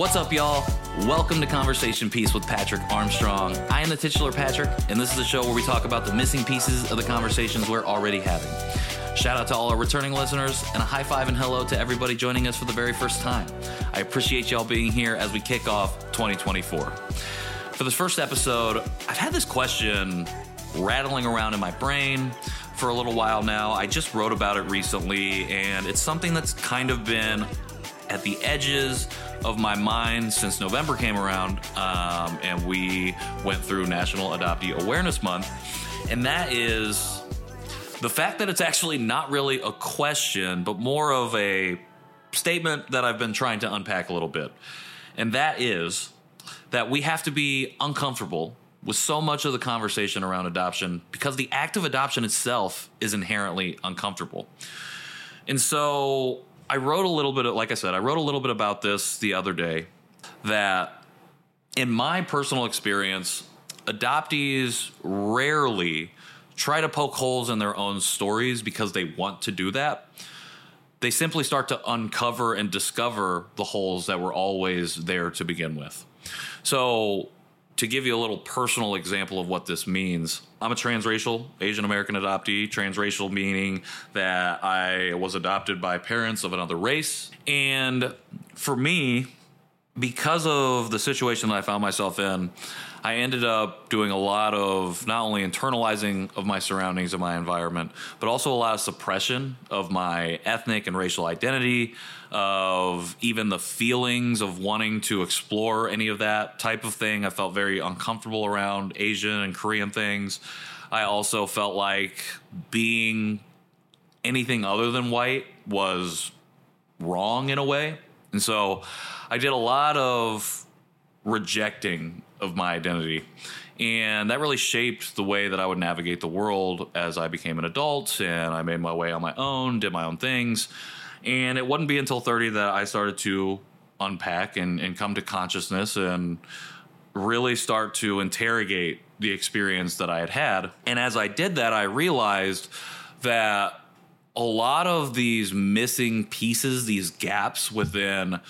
What's up, y'all? Welcome to Conversation Piece with Patrick Armstrong. I am the titular Patrick, and this is a show where we talk about the missing pieces of the conversations we're already having. Shout out to all our returning listeners, and a high five and hello to everybody joining us for the very first time. I appreciate y'all being here as we kick off 2024. For this first episode, I've had this question rattling around in my brain for a little while now. I just wrote about it recently, and it's something that's kind of been at the edges of my mind since November came around, um, and we went through National Adoptee Awareness Month, and that is the fact that it's actually not really a question, but more of a statement that I've been trying to unpack a little bit, and that is that we have to be uncomfortable with so much of the conversation around adoption because the act of adoption itself is inherently uncomfortable. And so I wrote a little bit, of, like I said, I wrote a little bit about this the other day that in my personal experience, adoptees rarely try to poke holes in their own stories because they want to do that. They simply start to uncover and discover the holes that were always there to begin with. So, to give you a little personal example of what this means, I'm a transracial Asian American adoptee. Transracial meaning that I was adopted by parents of another race. And for me, because of the situation that I found myself in, I ended up doing a lot of not only internalizing of my surroundings and my environment, but also a lot of suppression of my ethnic and racial identity, of even the feelings of wanting to explore any of that type of thing. I felt very uncomfortable around Asian and Korean things. I also felt like being anything other than white was wrong in a way. And so I did a lot of rejecting of my identity. And that really shaped the way that I would navigate the world as I became an adult and I made my way on my own, did my own things. And it wouldn't be until 30 that I started to unpack and, and come to consciousness and really start to interrogate the experience that I had had. And as I did that, I realized that a lot of these missing pieces, these gaps within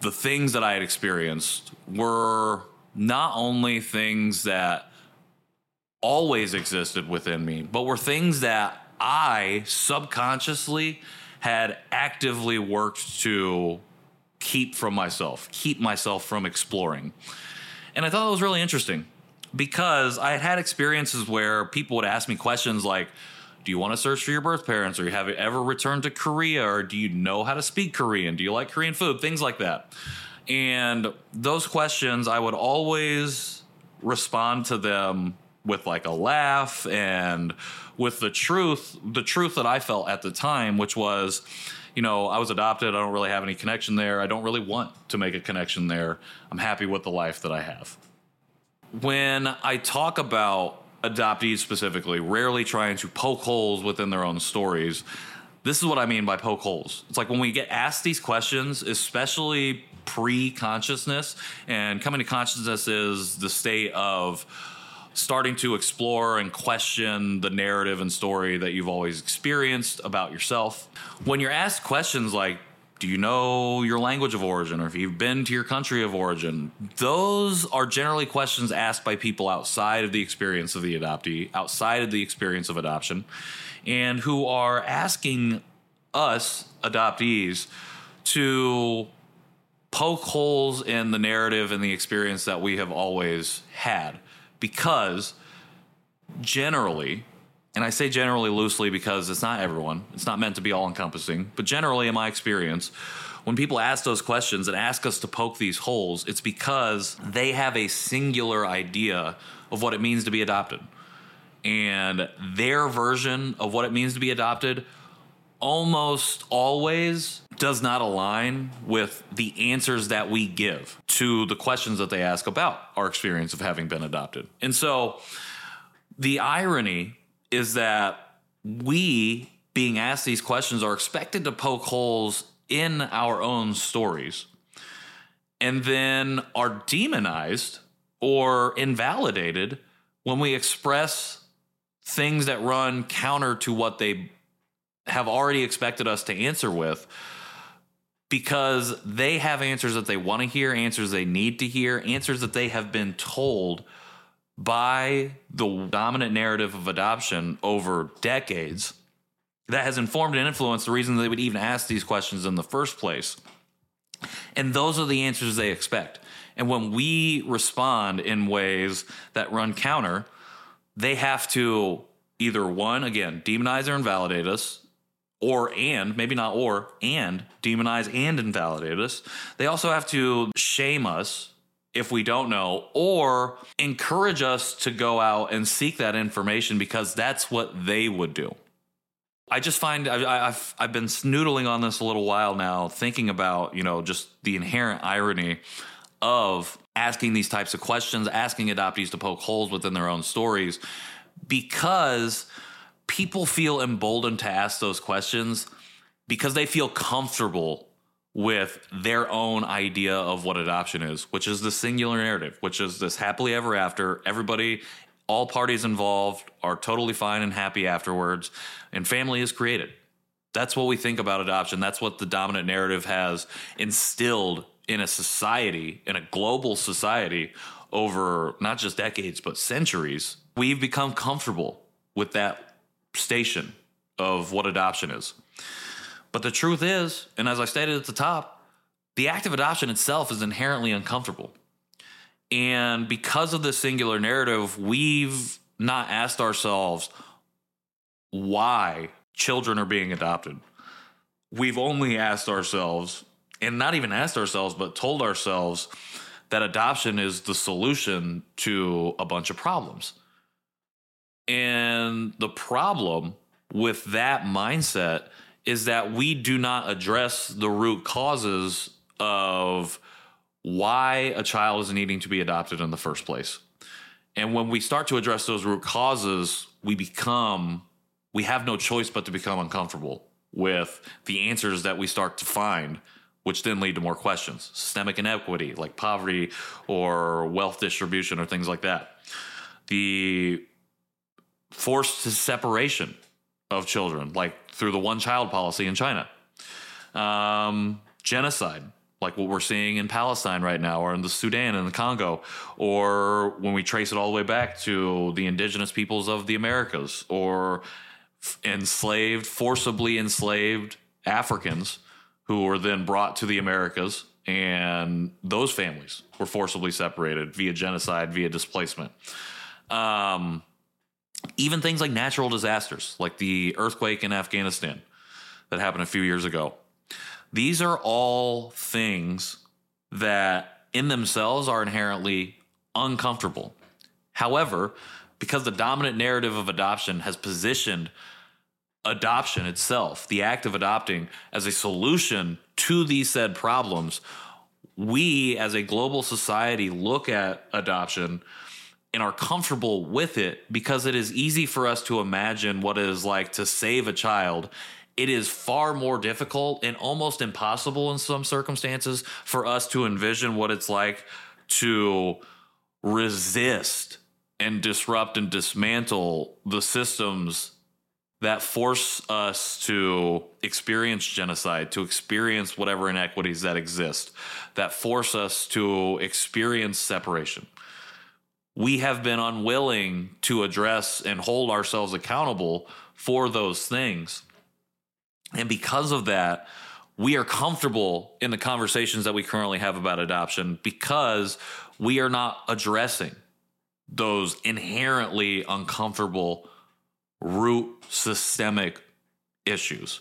the things that I had experienced were not only things that always existed within me, but were things that I subconsciously had actively worked to keep from myself, keep myself from exploring. And I thought it was really interesting because I had had experiences where people would ask me questions like, do you want to search for your birth parents or have you ever returned to Korea or do you know how to speak Korean? Do you like Korean food? Things like that. And those questions, I would always respond to them with like a laugh and with the truth, the truth that I felt at the time, which was, you know, I was adopted. I don't really have any connection there. I don't really want to make a connection there. I'm happy with the life that I have. When I talk about adoptees specifically, rarely trying to poke holes within their own stories, this is what I mean by poke holes. It's like when we get asked these questions, especially pre consciousness, and coming to consciousness is the state of starting to explore and question the narrative and story that you've always experienced about yourself. When you're asked questions like, do you know your language of origin or if you've been to your country of origin? Those are generally questions asked by people outside of the experience of the adoptee, outside of the experience of adoption, and who are asking us, adoptees, to poke holes in the narrative and the experience that we have always had. Because generally, and I say generally loosely because it's not everyone, it's not meant to be all encompassing, but generally, in my experience, when people ask those questions and ask us to poke these holes, it's because they have a singular idea of what it means to be adopted. And their version of what it means to be adopted almost always does not align with the answers that we give to the questions that they ask about our experience of having been adopted. And so the irony is that we, being asked these questions, are expected to poke holes in our own stories and then are demonized or invalidated when we express things that run counter to what they have already expected us to answer with because they have answers that they want to hear, answers they need to hear, answers that they have been told by the dominant narrative of adoption over decades that has informed and influenced the reason they would even ask these questions in the first place. And those are the answers they expect. And when we respond in ways that run counter, they have to either one, again, demonize or invalidate us, or and maybe not or and demonize and invalidate us they also have to shame us if we don't know or encourage us to go out and seek that information because that's what they would do. I just find I, have I've been snoodling on this a little while now thinking about you know just the inherent irony of asking these types of questions asking adoptees to poke holes within their own stories because people feel emboldened to ask those questions because they feel comfortable with their own idea of what adoption is, which is the singular narrative, which is this happily ever after. Everybody, all parties involved are totally fine and happy afterwards, and family is created. That's what we think about adoption. That's what the dominant narrative has instilled in a society, in a global society, over not just decades, but centuries. We've become comfortable with that station of what adoption is. But the truth is, and as I stated at the top, the act of adoption itself is inherently uncomfortable. And because of this singular narrative, we've not asked ourselves why children are being adopted. We've only asked ourselves, and not even asked ourselves, but told ourselves that adoption is the solution to a bunch of problems. And the problem with that mindset is that we do not address the root causes of why a child is needing to be adopted in the first place. And when we start to address those root causes, we become, we have no choice but to become uncomfortable with the answers that we start to find, which then lead to more questions. Systemic inequity, like poverty or wealth distribution or things like that. The forced separation of children, like through the one child policy in China. Um, genocide, like what we're seeing in Palestine right now, or in the Sudan and the Congo, or when we trace it all the way back to the indigenous peoples of the Americas, or enslaved, forcibly enslaved Africans who were then brought to the Americas, and those families were forcibly separated via genocide, via displacement. Um, even things like natural disasters, like the earthquake in Afghanistan that happened a few years ago. These are all things that in themselves are inherently uncomfortable. However, because the dominant narrative of adoption has positioned adoption itself, the act of adopting, as a solution to these said problems, we as a global society look at adoption and are comfortable with it because it is easy for us to imagine what it is like to save a child. It is far more difficult and almost impossible in some circumstances for us to envision what it's like to resist and disrupt and dismantle the systems that force us to experience genocide, to experience whatever inequities that exist, that force us to experience separation we have been unwilling to address and hold ourselves accountable for those things. And because of that, we are comfortable in the conversations that we currently have about adoption because we are not addressing those inherently uncomfortable root systemic issues.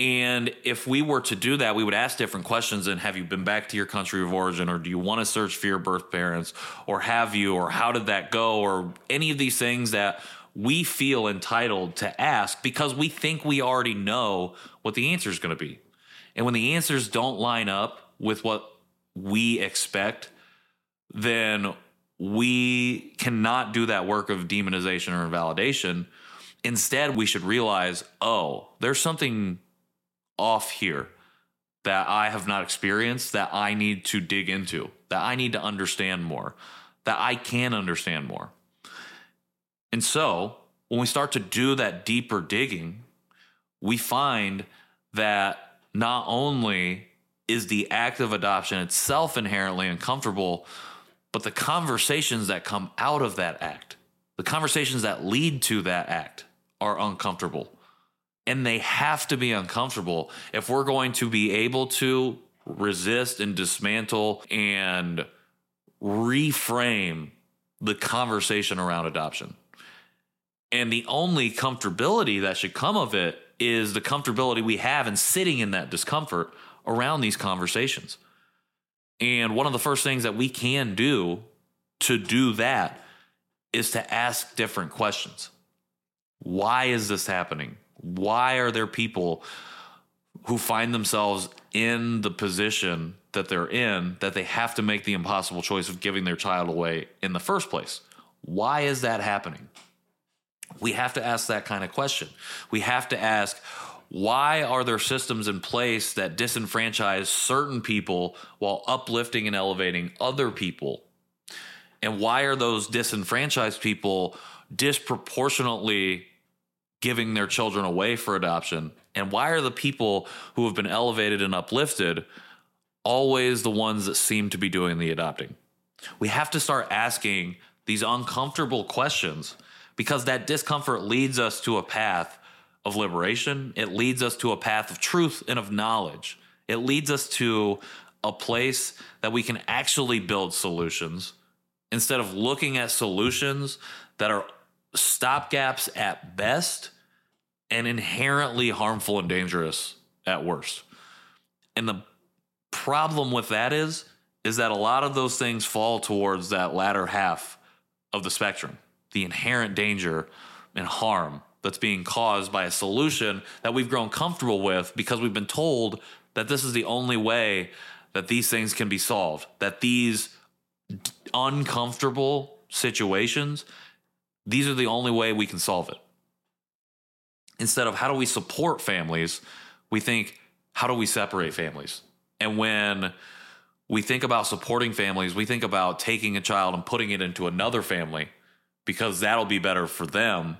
And if we were to do that, we would ask different questions and have you been back to your country of origin or do you want to search for your birth parents or have you or how did that go or any of these things that we feel entitled to ask because we think we already know what the answer is going to be. And when the answers don't line up with what we expect, then we cannot do that work of demonization or invalidation. Instead, we should realize, oh, there's something off here that I have not experienced that I need to dig into, that I need to understand more, that I can understand more. And so when we start to do that deeper digging, we find that not only is the act of adoption itself inherently uncomfortable, but the conversations that come out of that act, the conversations that lead to that act are uncomfortable. And they have to be uncomfortable if we're going to be able to resist and dismantle and reframe the conversation around adoption. And the only comfortability that should come of it is the comfortability we have in sitting in that discomfort around these conversations. And one of the first things that we can do to do that is to ask different questions. Why is this happening? Why are there people who find themselves in the position that they're in that they have to make the impossible choice of giving their child away in the first place? Why is that happening? We have to ask that kind of question. We have to ask, why are there systems in place that disenfranchise certain people while uplifting and elevating other people? And why are those disenfranchised people disproportionately giving their children away for adoption? And why are the people who have been elevated and uplifted always the ones that seem to be doing the adopting? We have to start asking these uncomfortable questions because that discomfort leads us to a path of liberation. It leads us to a path of truth and of knowledge. It leads us to a place that we can actually build solutions instead of looking at solutions that are stopgaps at best and inherently harmful and dangerous at worst. And the problem with that is is that a lot of those things fall towards that latter half of the spectrum the inherent danger and harm that's being caused by a solution that we've grown comfortable with because we've been told that this is the only way that these things can be solved, that these uncomfortable situations, these are the only way we can solve it. Instead of how do we support families, we think, how do we separate families? And when we think about supporting families, we think about taking a child and putting it into another family because that'll be better for them.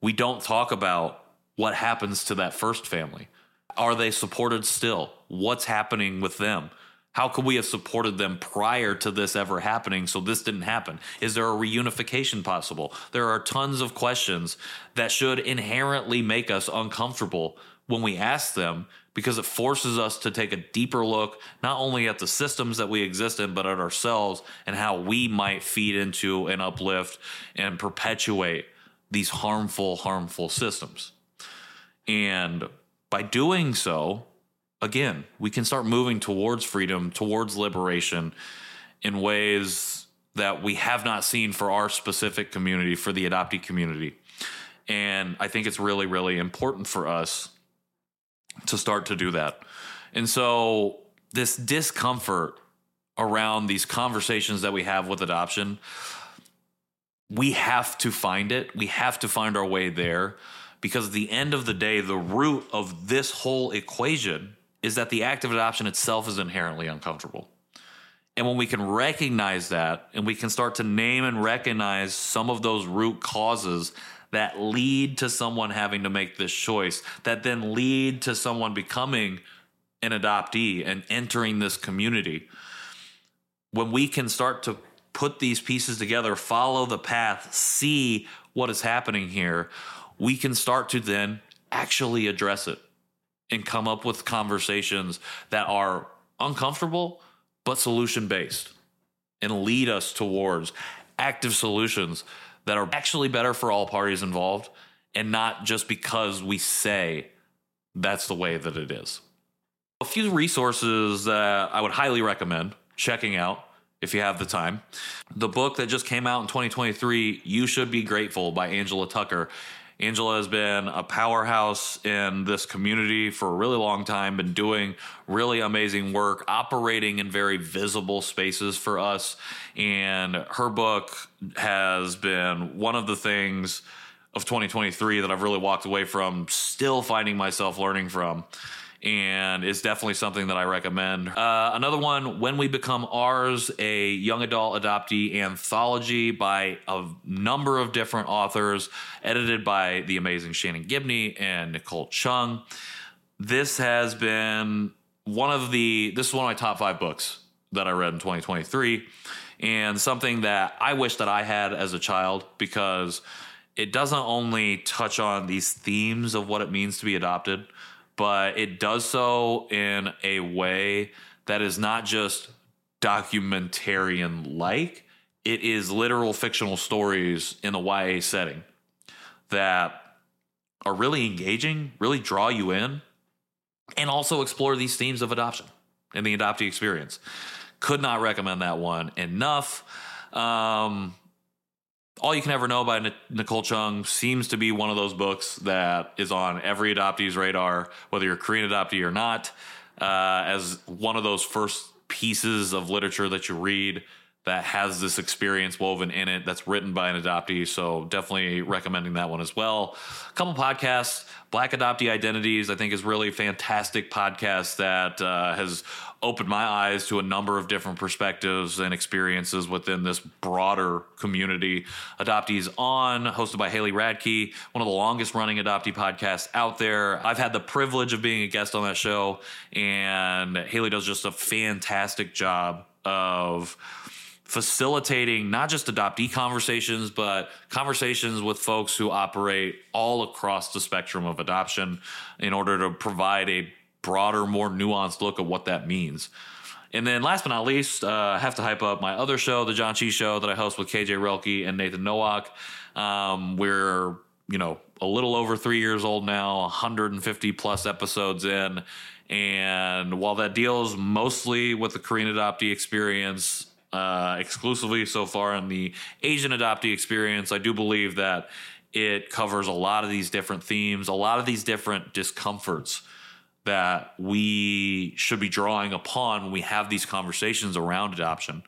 We don't talk about what happens to that first family. Are they supported still? What's happening with them? How could we have supported them prior to this ever happening so this didn't happen? Is there a reunification possible? There are tons of questions that should inherently make us uncomfortable when we ask them because it forces us to take a deeper look not only at the systems that we exist in but at ourselves and how we might feed into and uplift and perpetuate these harmful harmful systems and by doing so again we can start moving towards freedom towards liberation in ways that we have not seen for our specific community for the adoptee community and i think it's really really important for us to start to do that. And so this discomfort around these conversations that we have with adoption, we have to find it. We have to find our way there because at the end of the day, the root of this whole equation is that the act of adoption itself is inherently uncomfortable. And when we can recognize that and we can start to name and recognize some of those root causes that lead to someone having to make this choice, that then lead to someone becoming an adoptee and entering this community. When we can start to put these pieces together, follow the path, see what is happening here, we can start to then actually address it and come up with conversations that are uncomfortable but solution based and lead us towards active solutions that are actually better for all parties involved and not just because we say that's the way that it is. A few resources that I would highly recommend checking out if you have the time. The book that just came out in 2023, You Should Be Grateful by Angela Tucker, Angela has been a powerhouse in this community for a really long time, been doing really amazing work, operating in very visible spaces for us. And her book has been one of the things of 2023 that I've really walked away from, still finding myself learning from and it's definitely something that I recommend. Uh, another one, When We Become Ours, a young adult adoptee anthology by a number of different authors, edited by the amazing Shannon Gibney and Nicole Chung. this has been one of the this is one of my top five books that I read in 2023, and something that I wish that I had as a child because it doesn't only touch on these themes of what it means to be adopted, but it does so in a way that is not just documentarian like, it is literal fictional stories in a YA setting that are really engaging, really draw you in, and also explore these themes of adoption and the adoptee experience. Could not recommend that one enough. Um, all You Can Ever Know by Nicole Chung seems to be one of those books that is on every adoptee's radar, whether you're a Korean adoptee or not, uh, as one of those first pieces of literature that you read that has this experience woven in it that's written by an adoptee. So definitely recommending that one as well. A couple podcasts. Black Adoptee Identities, I think, is really fantastic podcast that uh, has opened my eyes to a number of different perspectives and experiences within this broader community. Adoptees On, hosted by Haley Radke, one of the longest running adoptee podcasts out there. I've had the privilege of being a guest on that show, and Haley does just a fantastic job of facilitating not just adoptee conversations, but conversations with folks who operate all across the spectrum of adoption in order to provide a broader, more nuanced look at what that means. And then last but not least, uh, I have to hype up my other show, The Janchi Show, that I host with KJ Relke and Nathan Nowak. Um, we're, you know, a little over three years old now, 150 plus episodes in. And while that deals mostly with the Korean adoptee experience, uh, exclusively so far in the Asian adoptee experience. I do believe that it covers a lot of these different themes, a lot of these different discomforts that we should be drawing upon when we have these conversations around adoption.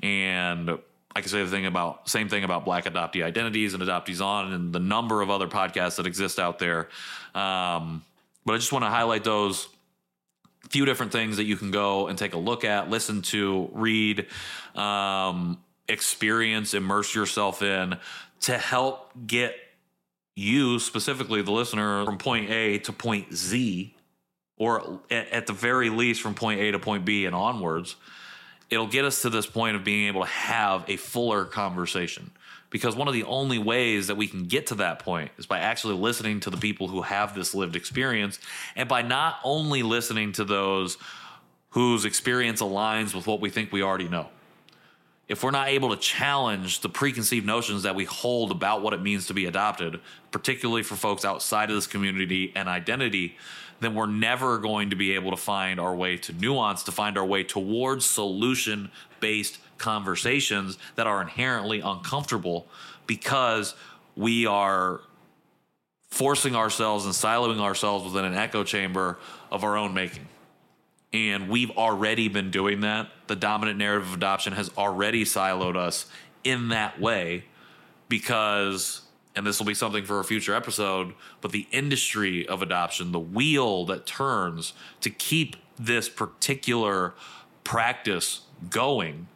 And I can say the thing about same thing about Black adoptee identities and adoptees on and the number of other podcasts that exist out there. Um, but I just want to highlight those few different things that you can go and take a look at, listen to, read, um, experience, immerse yourself in to help get you, specifically the listener, from point A to point Z, or at the very least from point A to point B and onwards. It'll get us to this point of being able to have a fuller conversation because one of the only ways that we can get to that point is by actually listening to the people who have this lived experience and by not only listening to those whose experience aligns with what we think we already know. If we're not able to challenge the preconceived notions that we hold about what it means to be adopted, particularly for folks outside of this community and identity, then we're never going to be able to find our way to nuance, to find our way towards solution based conversations that are inherently uncomfortable because we are forcing ourselves and siloing ourselves within an echo chamber of our own making. And we've already been doing that. The dominant narrative of adoption has already siloed us in that way because, and this will be something for a future episode, but the industry of adoption, the wheel that turns to keep this particular practice going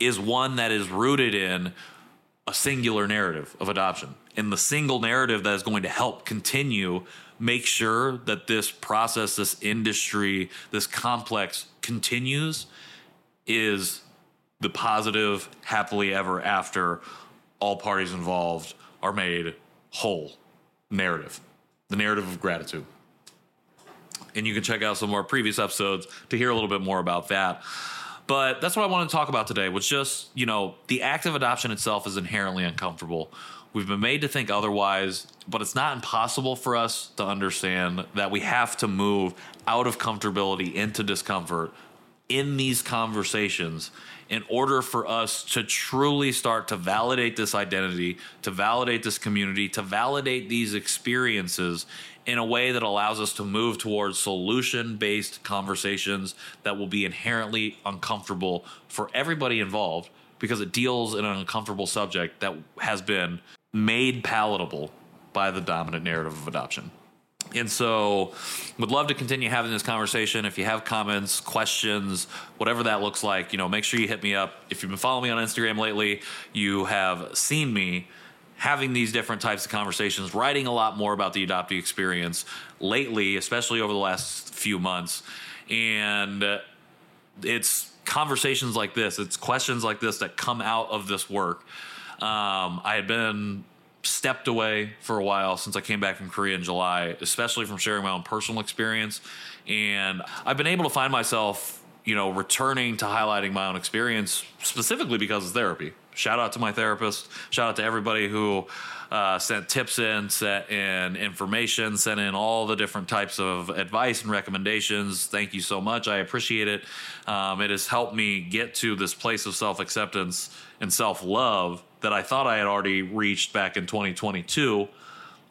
is one that is rooted in a singular narrative of adoption. And the single narrative that is going to help continue make sure that this process, this industry, this complex continues is the positive, happily ever after all parties involved are made whole narrative, the narrative of gratitude. And you can check out some of our previous episodes to hear a little bit more about that. But that's what I wanted to talk about today was just, you know, the act of adoption itself is inherently uncomfortable. We've been made to think otherwise, but it's not impossible for us to understand that we have to move out of comfortability into discomfort in these conversations in order for us to truly start to validate this identity, to validate this community, to validate these experiences in a way that allows us to move towards solution based conversations that will be inherently uncomfortable for everybody involved because it deals in an uncomfortable subject that has been made palatable by the dominant narrative of adoption. And so, would love to continue having this conversation. If you have comments, questions, whatever that looks like, you know, make sure you hit me up. If you've been following me on Instagram lately, you have seen me having these different types of conversations, writing a lot more about the adoptee experience lately, especially over the last few months. And it's conversations like this, it's questions like this that come out of this work. Um, I had been stepped away for a while since I came back from Korea in July, especially from sharing my own personal experience. And I've been able to find myself, you know, returning to highlighting my own experience specifically because of therapy. Shout out to my therapist. Shout out to everybody who uh, sent tips in, sent in information, sent in all the different types of advice and recommendations. Thank you so much. I appreciate it. Um, it has helped me get to this place of self acceptance and self love that I thought I had already reached back in 2022.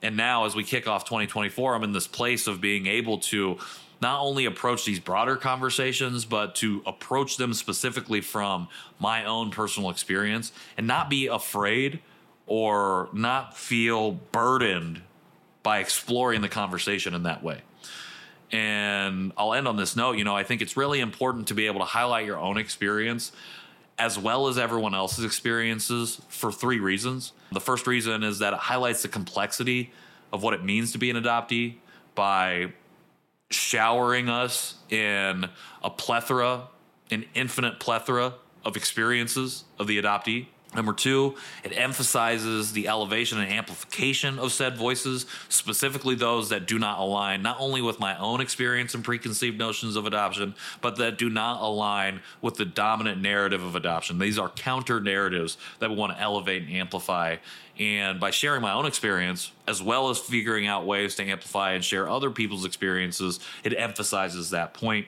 And now, as we kick off 2024, I'm in this place of being able to not only approach these broader conversations, but to approach them specifically from my own personal experience and not be afraid or not feel burdened by exploring the conversation in that way. And I'll end on this note. You know, I think it's really important to be able to highlight your own experience as well as everyone else's experiences for three reasons. The first reason is that it highlights the complexity of what it means to be an adoptee by showering us in a plethora, an infinite plethora of experiences of the adoptee. Number two, it emphasizes the elevation and amplification of said voices, specifically those that do not align not only with my own experience and preconceived notions of adoption, but that do not align with the dominant narrative of adoption. These are counter narratives that we want to elevate and amplify. And by sharing my own experience, as well as figuring out ways to amplify and share other people's experiences, it emphasizes that point.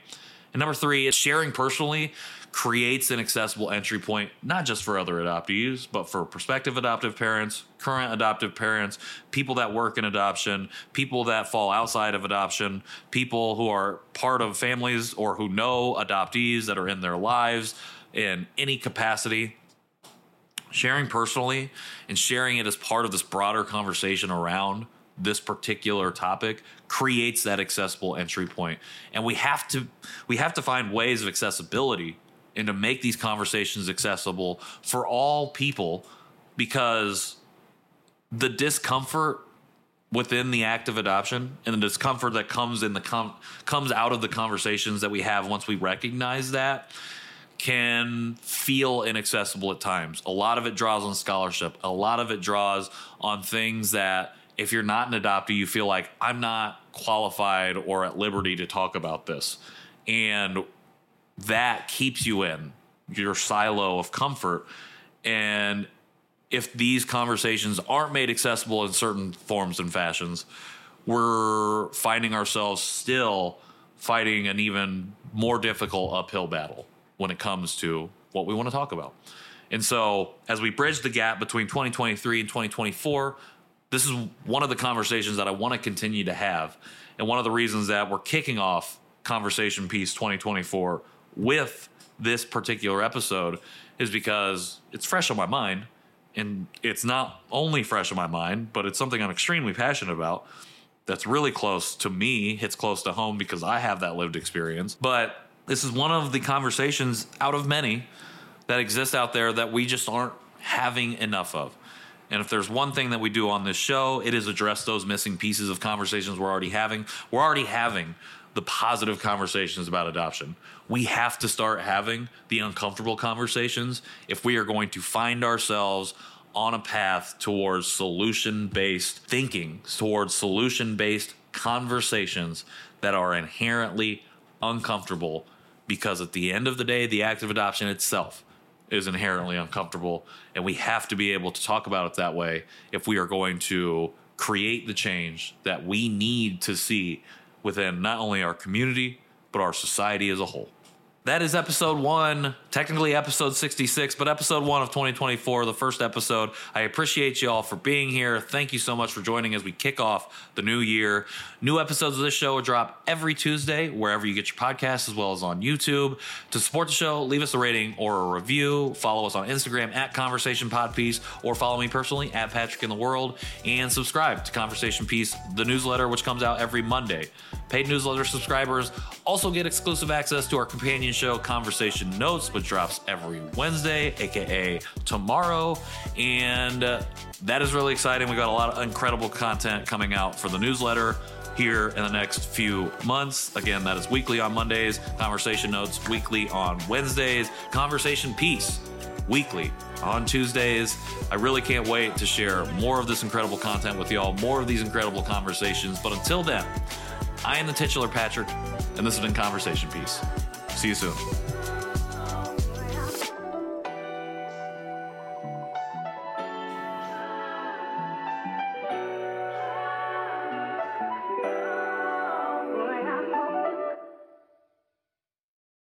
And number three, it's sharing personally creates an accessible entry point, not just for other adoptees, but for prospective adoptive parents, current adoptive parents, people that work in adoption, people that fall outside of adoption, people who are part of families or who know adoptees that are in their lives in any capacity. Sharing personally and sharing it as part of this broader conversation around this particular topic creates that accessible entry point and we have to we have to find ways of accessibility and to make these conversations accessible for all people because the discomfort within the act of adoption and the discomfort that comes in the com- comes out of the conversations that we have once we recognize that can feel inaccessible at times. A lot of it draws on scholarship. A lot of it draws on things that if you're not an adoptee, you feel like I'm not qualified or at liberty to talk about this. And that keeps you in your silo of comfort. And if these conversations aren't made accessible in certain forms and fashions, we're finding ourselves still fighting an even more difficult uphill battle when it comes to what we want to talk about. And so, as we bridge the gap between 2023 and 2024, this is one of the conversations that I want to continue to have. And one of the reasons that we're kicking off Conversation Piece 2024 with this particular episode is because it's fresh on my mind. And it's not only fresh on my mind, but it's something I'm extremely passionate about that's really close to me, hits close to home because I have that lived experience. But this is one of the conversations out of many that exist out there that we just aren't having enough of. And if there's one thing that we do on this show, it is address those missing pieces of conversations we're already having. We're already having the positive conversations about adoption. We have to start having the uncomfortable conversations if we are going to find ourselves on a path towards solution based thinking, towards solution based conversations that are inherently uncomfortable because at the end of the day, the act of adoption itself is inherently uncomfortable. And we have to be able to talk about it that way if we are going to create the change that we need to see within not only our community, but our society as a whole. That is episode one, technically episode 66, but episode one of 2024, the first episode. I appreciate you all for being here. Thank you so much for joining as we kick off the new year. New episodes of this show will drop every Tuesday, wherever you get your podcasts, as well as on YouTube. To support the show, leave us a rating or a review. Follow us on Instagram at Conversation Podpiece, or follow me personally at Patrick in the World, and subscribe to Conversation Piece, the newsletter, which comes out every Monday. Paid newsletter subscribers also get exclusive access to our companion show, Conversation Notes, which drops every Wednesday, aka tomorrow. And uh, that is really exciting. We got a lot of incredible content coming out for the newsletter here in the next few months. Again, that is weekly on Mondays, Conversation Notes weekly on Wednesdays, Conversation Piece weekly on Tuesdays. I really can't wait to share more of this incredible content with y'all, more of these incredible conversations. But until then, I am the titular Patrick, and this has been Conversation Piece. See you soon.